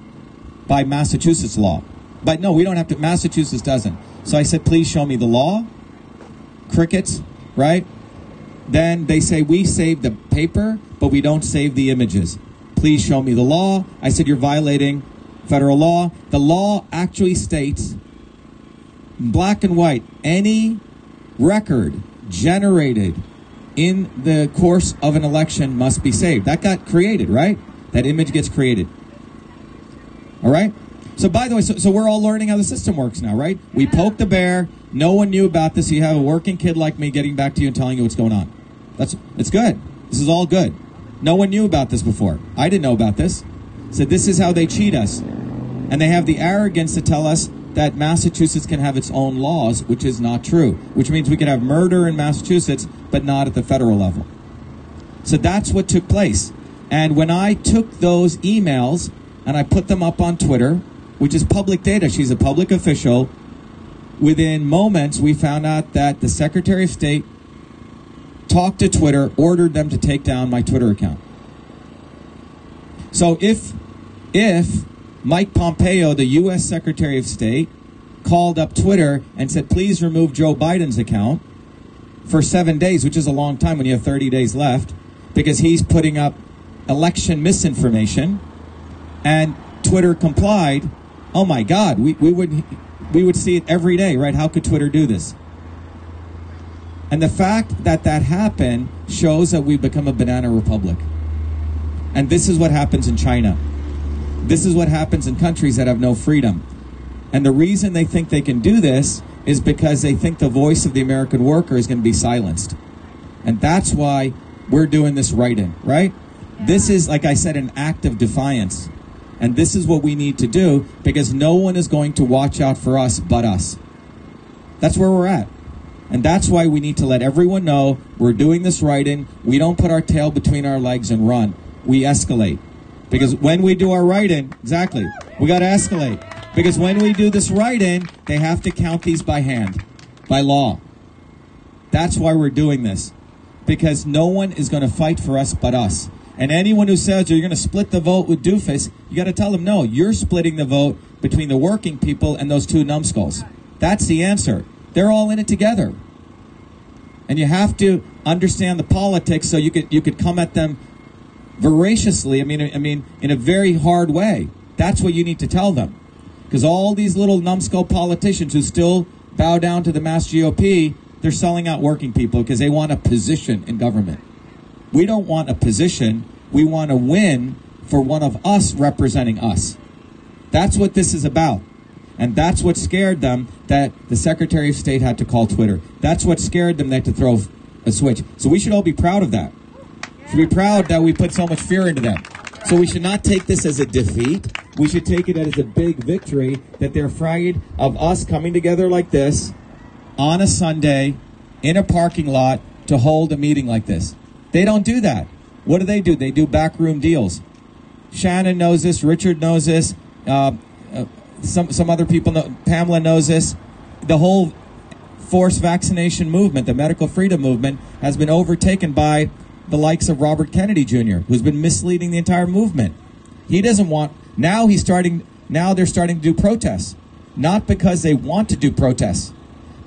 by Massachusetts law. But no, we don't have to. Massachusetts doesn't. So I said, please show me the law. Crickets, right? Then they say, we save the paper, but we don't save the images. Please show me the law. I said, You're violating federal law. The law actually states, black and white, any record generated in the course of an election must be saved. That got created, right? That image gets created. All right? So, by the way, so, so we're all learning how the system works now, right? We poked the bear. No one knew about this. You have a working kid like me getting back to you and telling you what's going on. That's it's good. This is all good. No one knew about this before. I didn't know about this. So this is how they cheat us. And they have the arrogance to tell us that Massachusetts can have its own laws, which is not true. Which means we can have murder in Massachusetts, but not at the federal level. So that's what took place. And when I took those emails and I put them up on Twitter, which is public data, she's a public official, within moments we found out that the Secretary of State talked to Twitter, ordered them to take down my Twitter account. So if if Mike Pompeo, the US Secretary of State, called up Twitter and said, please remove Joe Biden's account for seven days, which is a long time when you have 30 days left, because he's putting up election misinformation, and Twitter complied, oh my God, we, we would we would see it every day, right? How could Twitter do this? And the fact that that happened shows that we've become a banana republic. And this is what happens in China. This is what happens in countries that have no freedom. And the reason they think they can do this is because they think the voice of the American worker is going to be silenced. And that's why we're doing this write in, right? This is, like I said, an act of defiance. And this is what we need to do because no one is going to watch out for us but us. That's where we're at. And that's why we need to let everyone know we're doing this write in. We don't put our tail between our legs and run. We escalate. Because when we do our write in, exactly, we got to escalate. Because when we do this write in, they have to count these by hand, by law. That's why we're doing this. Because no one is going to fight for us but us. And anyone who says you're going to split the vote with Doofus, you got to tell them no, you're splitting the vote between the working people and those two numbskulls. That's the answer. They're all in it together. And you have to understand the politics so you could you could come at them voraciously. I mean I mean in a very hard way. That's what you need to tell them. Because all these little numbskull politicians who still bow down to the mass GOP, they're selling out working people because they want a position in government. We don't want a position. We want to win for one of us representing us. That's what this is about. And that's what scared them that the Secretary of State had to call Twitter. That's what scared them had to throw a switch. So we should all be proud of that. Should be proud that we put so much fear into them. So we should not take this as a defeat. We should take it as a big victory that they're afraid of us coming together like this on a Sunday in a parking lot to hold a meeting like this. They don't do that. What do they do? They do backroom deals. Shannon knows this. Richard knows this. Uh, uh, some some other people know. Pamela knows this. The whole forced vaccination movement, the medical freedom movement, has been overtaken by the likes of Robert Kennedy Jr., who's been misleading the entire movement. He doesn't want. Now he's starting. Now they're starting to do protests, not because they want to do protests,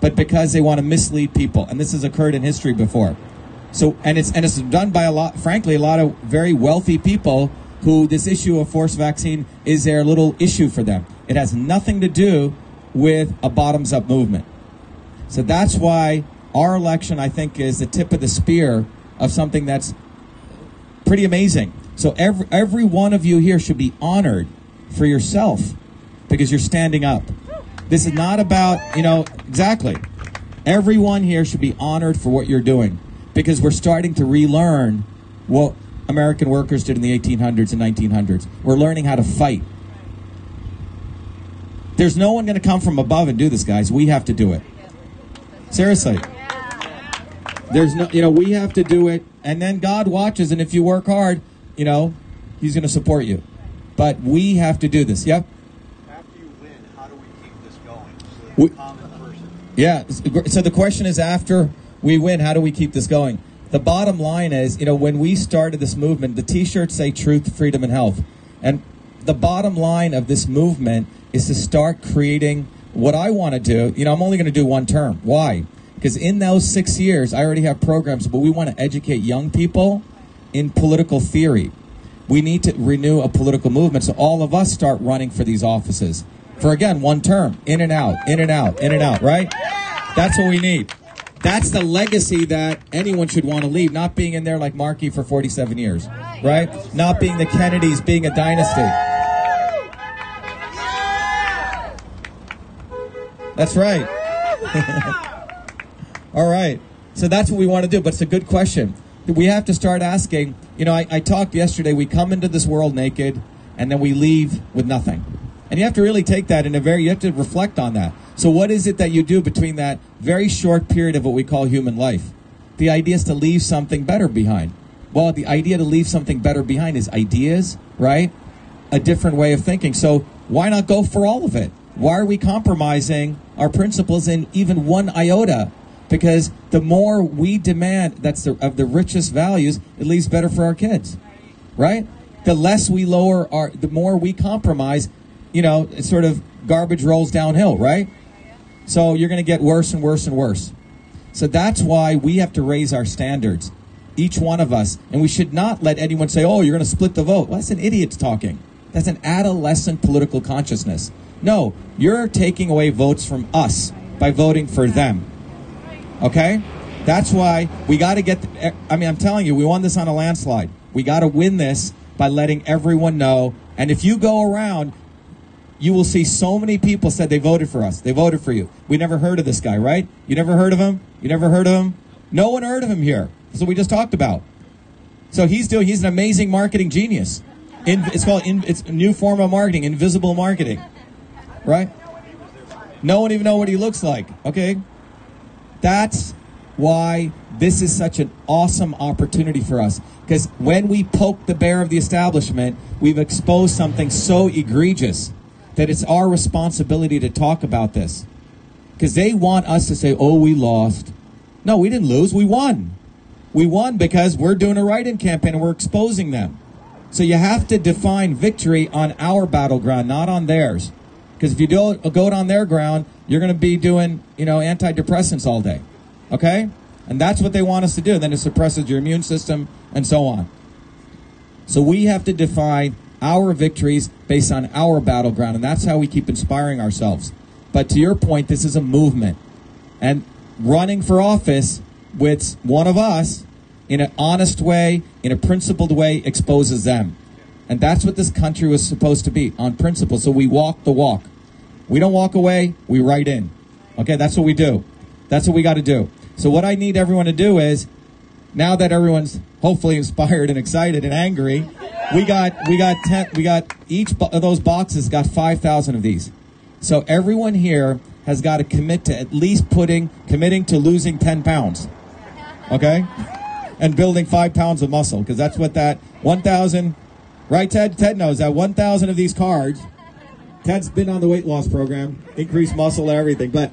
but because they want to mislead people. And this has occurred in history before. So, and it's and it's done by a lot, frankly, a lot of very wealthy people who this issue of forced vaccine is their little issue for them. It has nothing to do with a bottoms up movement. So that's why our election, I think, is the tip of the spear of something that's pretty amazing. So every every one of you here should be honored for yourself because you're standing up. This is not about, you know, exactly. Everyone here should be honored for what you're doing because we're starting to relearn what American workers did in the 1800s and 1900s. We're learning how to fight. There's no one going to come from above and do this, guys. We have to do it. Seriously. There's no, you know, we have to do it, and then God watches, and if you work hard, you know, He's going to support you. But we have to do this. Yep. After you win, how do we keep this going? So We- common person. Yeah. So the question is after we win, how do we keep this going? The bottom line is, you know, when we started this movement, the t shirts say truth, freedom, and health. And the bottom line of this movement is to start creating what I want to do. You know, I'm only going to do one term. Why? Because in those six years, I already have programs, but we want to educate young people in political theory. We need to renew a political movement. So all of us start running for these offices. For again, one term, in and out, in and out, in and out, right? That's what we need. That's the legacy that anyone should want to leave, not being in there like Markey for 47 years, right? Not being the Kennedys, being a dynasty. That's right. All right. So that's what we want to do, but it's a good question. We have to start asking, you know, I, I talked yesterday, we come into this world naked and then we leave with nothing. And you have to really take that in a very, you have to reflect on that. So what is it that you do between that very short period of what we call human life? The idea is to leave something better behind. Well, the idea to leave something better behind is ideas, right? A different way of thinking. So why not go for all of it? Why are we compromising our principles in even one iota? Because the more we demand that's the, of the richest values, it leaves better for our kids, right? The less we lower our, the more we compromise, you know, it sort of garbage rolls downhill, right? So you're going to get worse and worse and worse. So that's why we have to raise our standards, each one of us. And we should not let anyone say, oh, you're going to split the vote. Well, that's an idiot talking. That's an adolescent political consciousness. No, you're taking away votes from us by voting for them. Okay? That's why we got to get. The, eh, I mean, I'm telling you, we won this on a landslide. We got to win this by letting everyone know. And if you go around, you will see so many people said they voted for us. They voted for you. We never heard of this guy, right? You never heard of him? You never heard of him? No one heard of him here. That's what we just talked about. So he's doing. He's an amazing marketing genius. In, it's called. In, it's a new form of marketing, invisible marketing, right? No one even know what he looks like. Okay, that's why this is such an awesome opportunity for us. Because when we poke the bear of the establishment, we've exposed something so egregious that it's our responsibility to talk about this. Because they want us to say, oh, we lost. No, we didn't lose, we won. We won because we're doing a write in campaign and we're exposing them. So you have to define victory on our battleground, not on theirs. Because if you do go on their ground, you're going to be doing, you know, antidepressants all day. Okay? And that's what they want us to do. Then it suppresses your immune system and so on. So we have to define our victories based on our battleground, and that's how we keep inspiring ourselves. But to your point, this is a movement. And running for office with one of us in an honest way, in a principled way, exposes them. And that's what this country was supposed to be on principle. So we walk the walk. We don't walk away, we write in. Okay, that's what we do. That's what we got to do. So what I need everyone to do is now that everyone's hopefully inspired and excited and angry, we got we got ten, we got each of those boxes got 5,000 of these. So everyone here has got to commit to at least putting committing to losing 10 pounds. Okay? And building 5 pounds of muscle because that's what that 1000 right Ted Ted knows that 1000 of these cards Ted's been on the weight loss program, increased muscle, everything. But,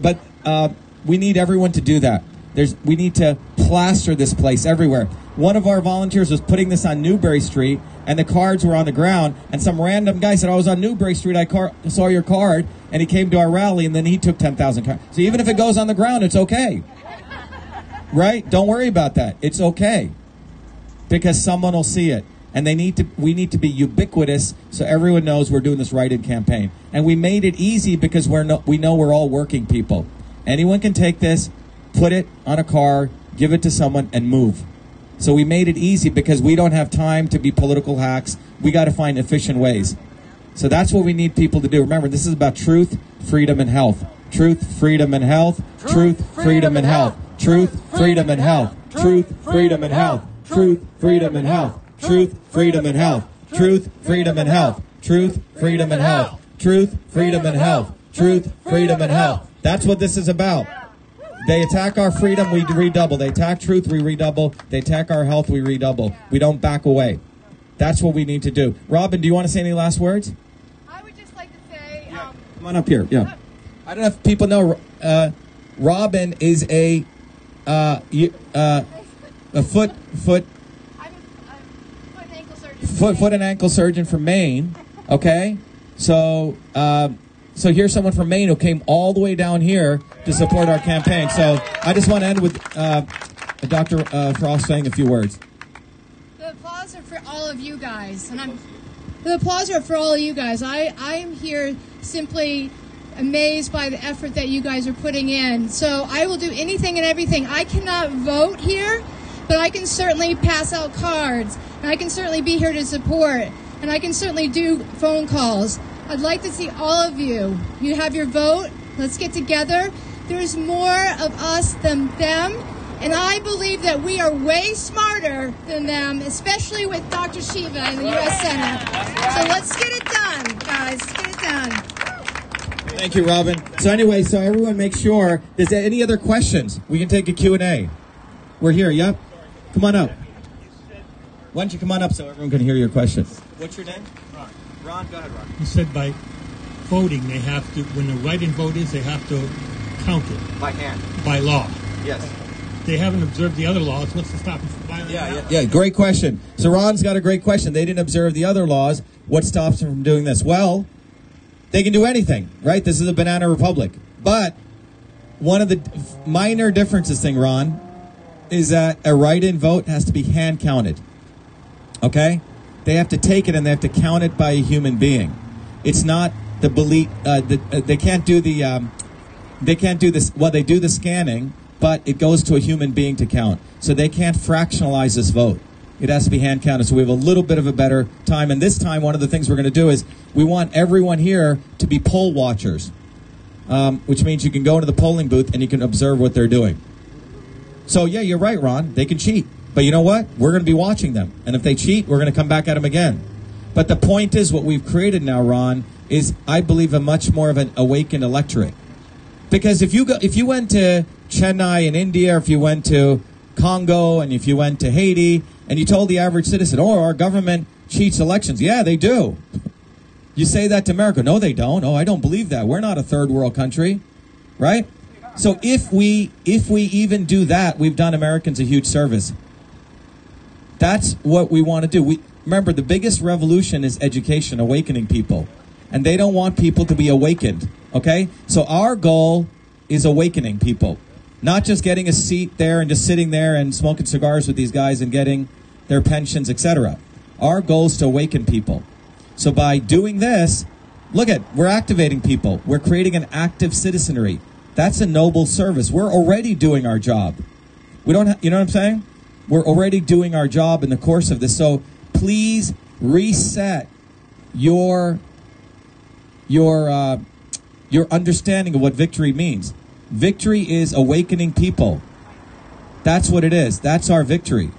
but uh, we need everyone to do that. There's, we need to plaster this place everywhere. One of our volunteers was putting this on Newbury Street, and the cards were on the ground. And some random guy said, "I was on Newbury Street. I car- saw your card." And he came to our rally, and then he took ten thousand cards. So even if it goes on the ground, it's okay, right? Don't worry about that. It's okay because someone will see it and they need to we need to be ubiquitous so everyone knows we're doing this right in campaign and we made it easy because we're no, we know we're all working people anyone can take this put it on a car give it to someone and move so we made it easy because we don't have time to be political hacks we got to find efficient ways so that's what we need people to do remember this is about truth freedom and health truth freedom and health truth freedom and health truth freedom and health truth freedom and health truth freedom and health truth, freedom, and health. Truth, freedom, and health. Truth, freedom, and health. Truth, freedom, and health. Truth, freedom, and health. That's what this is about. They attack our freedom, we redouble. They attack truth, we redouble. They attack our health, we redouble. We don't back away. That's what we need to do. Robin, do you want to say any last words? I would just like to say, um, Come on up here. Yeah. I don't know if people know. Uh, Robin is a uh, uh, a foot foot I'm a, I'm a foot and ankle surgeon. foot foot and ankle surgeon from Maine. Okay, so um, so here's someone from Maine who came all the way down here to support our campaign. So I just want to end with uh, Dr. Uh, Frost saying a few words. The applause are for all of you guys, and I'm. The applause are for all of you guys. I I am here simply amazed by the effort that you guys are putting in. So I will do anything and everything. I cannot vote here, but I can certainly pass out cards, and I can certainly be here to support, and I can certainly do phone calls. I'd like to see all of you. You have your vote. Let's get together. There's more of us than them. And I believe that we are way smarter than them, especially with Dr. Shiva in the U.S. Senate. So let's get it done, guys. Get it done. Thank you, Robin. So anyway, so everyone make sure. Is there any other questions? We can take a Q and A. We're here. Yep. Come on up. Why don't you come on up so everyone can hear your question? What's your name? Ron, go ahead, Ron. You said by voting, they have to, when the write-in vote is, they have to count it By hand. by law. Yes. They haven't observed the other laws. What's to stop them from violating Yeah, that? yeah. Yeah, great question. So Ron's got a great question. They didn't observe the other laws. What stops them from doing this? Well, they can do anything, right? This is a banana republic. But one of the minor differences thing, Ron, is that a write-in vote has to be hand counted. Okay? They have to take it and they have to count it by a human being. It's not the belief. Uh, the, uh, they can't do the. Um, they can't do this. Well, they do the scanning, but it goes to a human being to count. So they can't fractionalize this vote. It has to be hand counted. So we have a little bit of a better time. And this time, one of the things we're going to do is we want everyone here to be poll watchers, um, which means you can go into the polling booth and you can observe what they're doing. So yeah, you're right, Ron. They can cheat, but you know what? We're going to be watching them, and if they cheat, we're going to come back at them again. But the point is, what we've created now, Ron, is I believe a much more of an awakened electorate. Because if you go, if you went to Chennai in India, or if you went to Congo, and if you went to Haiti, and you told the average citizen, "Oh, our government cheats elections," yeah, they do. You say that to America, no, they don't. Oh, I don't believe that. We're not a third world country, right? So if we if we even do that, we've done Americans a huge service. That's what we want to do. We remember the biggest revolution is education, awakening people. And they don't want people to be awakened, okay? So our goal is awakening people. Not just getting a seat there and just sitting there and smoking cigars with these guys and getting their pensions, etc. Our goal is to awaken people. So by doing this, look at we're activating people. We're creating an active citizenry. That's a noble service. We're already doing our job. We don't, ha- you know what I'm saying? We're already doing our job in the course of this. So please reset your your uh, your understanding of what victory means. Victory is awakening people. That's what it is. That's our victory.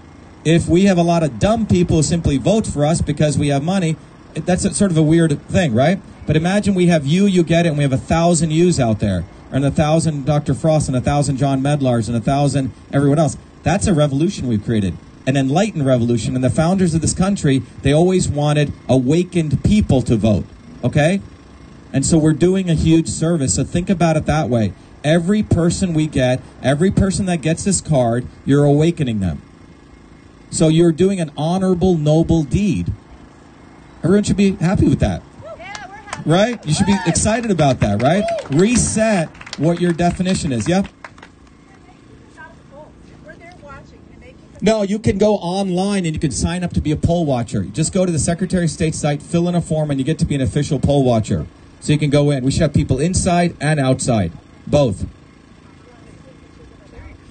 If we have a lot of dumb people who simply vote for us because we have money, that's a, sort of a weird thing, right? But imagine we have you, you get it, and we have a thousand yous out there, and a thousand Dr. Frost, and a thousand John Medlars, and a thousand everyone else. That's a revolution we've created, an enlightened revolution. And the founders of this country, they always wanted awakened people to vote. Okay? And so we're doing a huge service. So think about it that way. Every person we get, every person that gets this card, you're awakening them. So you're doing an honorable, noble deed. Everyone should be happy with that. Right? You should be excited about that, right? Reset what your definition is. Yep. No, you can go online and you can sign up to be a poll watcher. Just go to the Secretary of State site, fill in a form, and you get to be an official poll watcher. So you can go in. We should have people inside and outside, both.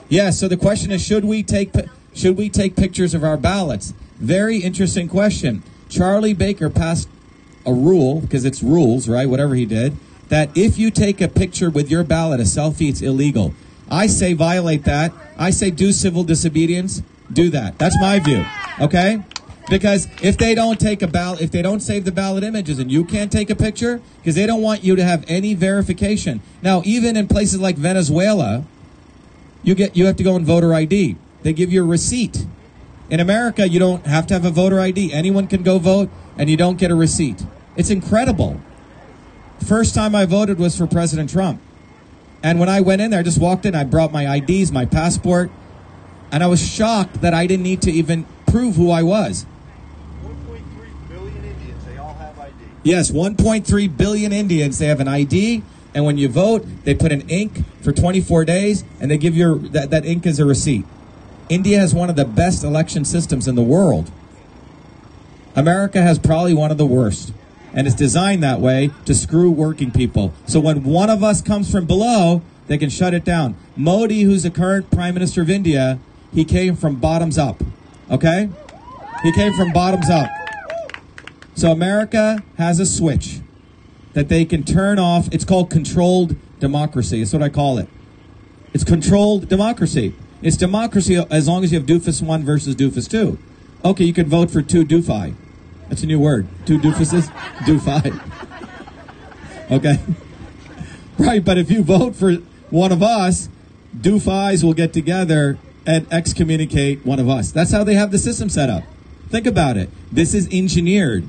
Yeah. So the question is, should we take should we take pictures of our ballots? Very interesting question. Charlie Baker passed a rule because it's rules, right? Whatever he did, that if you take a picture with your ballot, a selfie, it's illegal. I say violate that. I say do civil disobedience. Do that. That's my view. Okay? Because if they don't take a ballot, if they don't save the ballot images and you can't take a picture, because they don't want you to have any verification. Now, even in places like Venezuela, you get you have to go on voter ID. They give you a receipt. In America, you don't have to have a voter ID. Anyone can go vote, and you don't get a receipt. It's incredible. First time I voted was for President Trump. And when I went in there, I just walked in, I brought my IDs, my passport, and I was shocked that I didn't need to even prove who I was. 1.3 billion Indians, they all have ID. Yes, 1.3 billion Indians, they have an ID, and when you vote, they put an ink for 24 days, and they give you that, that ink as a receipt. India has one of the best election systems in the world. America has probably one of the worst. And it's designed that way to screw working people. So when one of us comes from below, they can shut it down. Modi, who's the current prime minister of India, he came from bottoms up. Okay? He came from bottoms up. So America has a switch that they can turn off. It's called controlled democracy. It's what I call it. It's controlled democracy. It's democracy as long as you have doofus 1 versus doofus 2. Okay, you can vote for two doofi. That's a new word. Two doofuses? Doofi. Okay? Right, but if you vote for one of us, doofis will get together and excommunicate one of us. That's how they have the system set up. Think about it. This is engineered.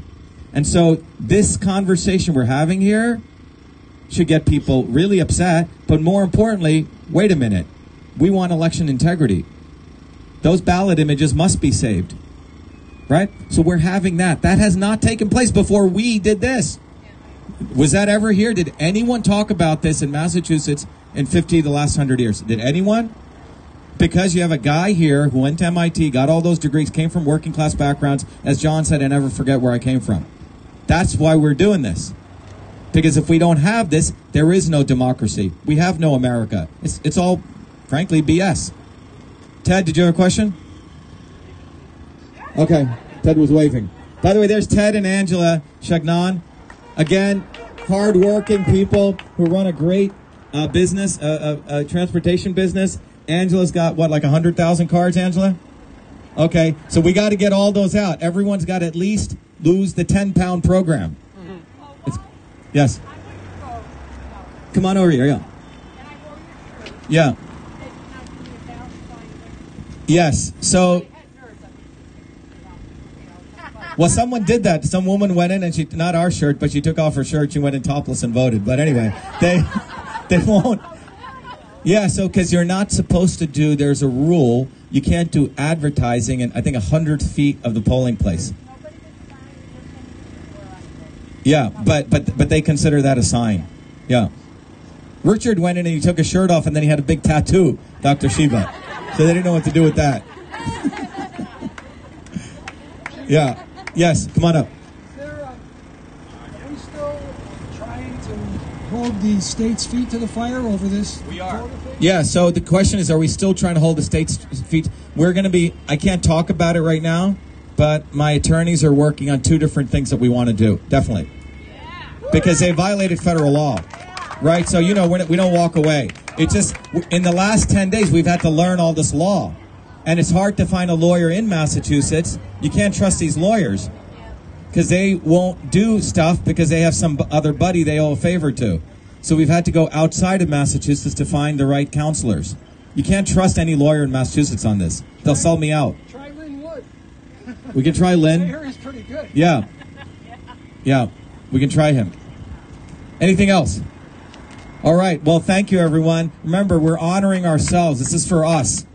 And so this conversation we're having here should get people really upset, but more importantly, wait a minute. We want election integrity. Those ballot images must be saved. Right? So we're having that. That has not taken place before we did this. Was that ever here? Did anyone talk about this in Massachusetts in 50 the last 100 years? Did anyone? Because you have a guy here who went to MIT, got all those degrees, came from working class backgrounds. As John said, I never forget where I came from. That's why we're doing this. Because if we don't have this, there is no democracy. We have no America. It's, it's all, frankly, BS. Ted, did you have a question? Okay, Ted was waving. By the way, there's Ted and Angela Chagnon. Again, hardworking people who run a great uh, business, a, a, a transportation business. Angela's got what, like 100,000 cards, Angela? Okay, so we got to get all those out. Everyone's got to at least lose the 10 pound program. It's, yes. Come on over here, yeah. Yeah. Yes, so. Well, someone did that. Some woman went in and she, not our shirt, but she took off her shirt. She went in topless and voted. But anyway, they, they won't. Yeah, so because you're not supposed to do, there's a rule, you can't do advertising in, I think, 100 feet of the polling place. Yeah, but, but, but they consider that a sign. Yeah. Richard went in and he took his shirt off and then he had a big tattoo, Dr. Shiva. So they didn't know what to do with that. yeah. Yes, come on up. Are we still trying to hold the state's feet to the fire over this? We are. Yeah, so the question is are we still trying to hold the state's feet? We're going to be, I can't talk about it right now, but my attorneys are working on two different things that we want to do. Definitely. Because they violated federal law. Right? So, you know, we're, we don't walk away. It's just, in the last 10 days, we've had to learn all this law. And it's hard to find a lawyer in Massachusetts. You can't trust these lawyers. because they won't do stuff because they have some other buddy they owe a favor to. So we've had to go outside of Massachusetts to find the right counselors. You can't trust any lawyer in Massachusetts on this. They'll sell me out. Try Lin Wood. We can try Lin. hear he's pretty good. Yeah. Yeah. We can try him. Anything else? All right. Well, thank you, everyone. Remember, we're honoring ourselves. This is for us.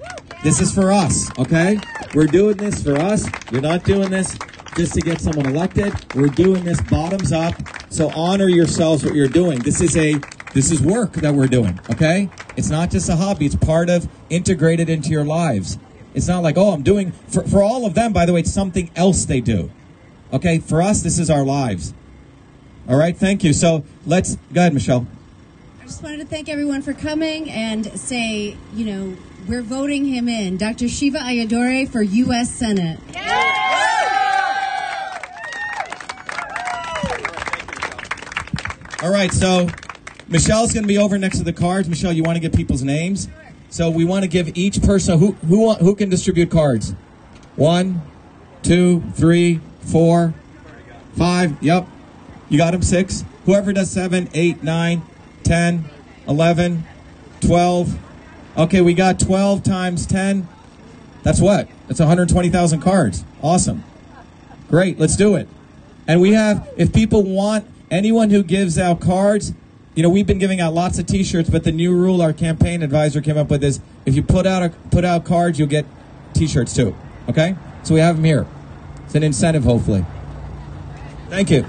This is for us, okay? We're doing this for us. You're not doing this just to get someone elected. We're doing this bottoms up. So honor yourselves what you're doing. This is a this is work that we're doing, okay? It's not just a hobby. It's part of integrated into your lives. It's not like, oh, I'm doing for, for all of them, by the way, it's something else they do. Okay, for us, this is our lives. All right, thank you. So let's go ahead, Michelle. I just wanted to thank everyone for coming and say, you know, we're voting him in, Dr. Shiva Ayyadurai for U.S. Senate. All right, so Michelle's going to be over next to the cards. Michelle, you want to get people's names? So we want to give each person who who who can distribute cards. One, two, three, four, five. Yep, you got them. Six. Whoever does seven, eight, nine, ten, eleven, twelve. Okay, we got twelve times ten. That's what? That's 120,000 cards. Awesome. Great, let's do it. And we have, if people want anyone who gives out cards, you know, we've been giving out lots of T-shirts, but the new rule our campaign advisor came up with is if you put out a, put out cards, you'll get T-shirts too. Okay, so we have them here. It's an incentive, hopefully. Thank you.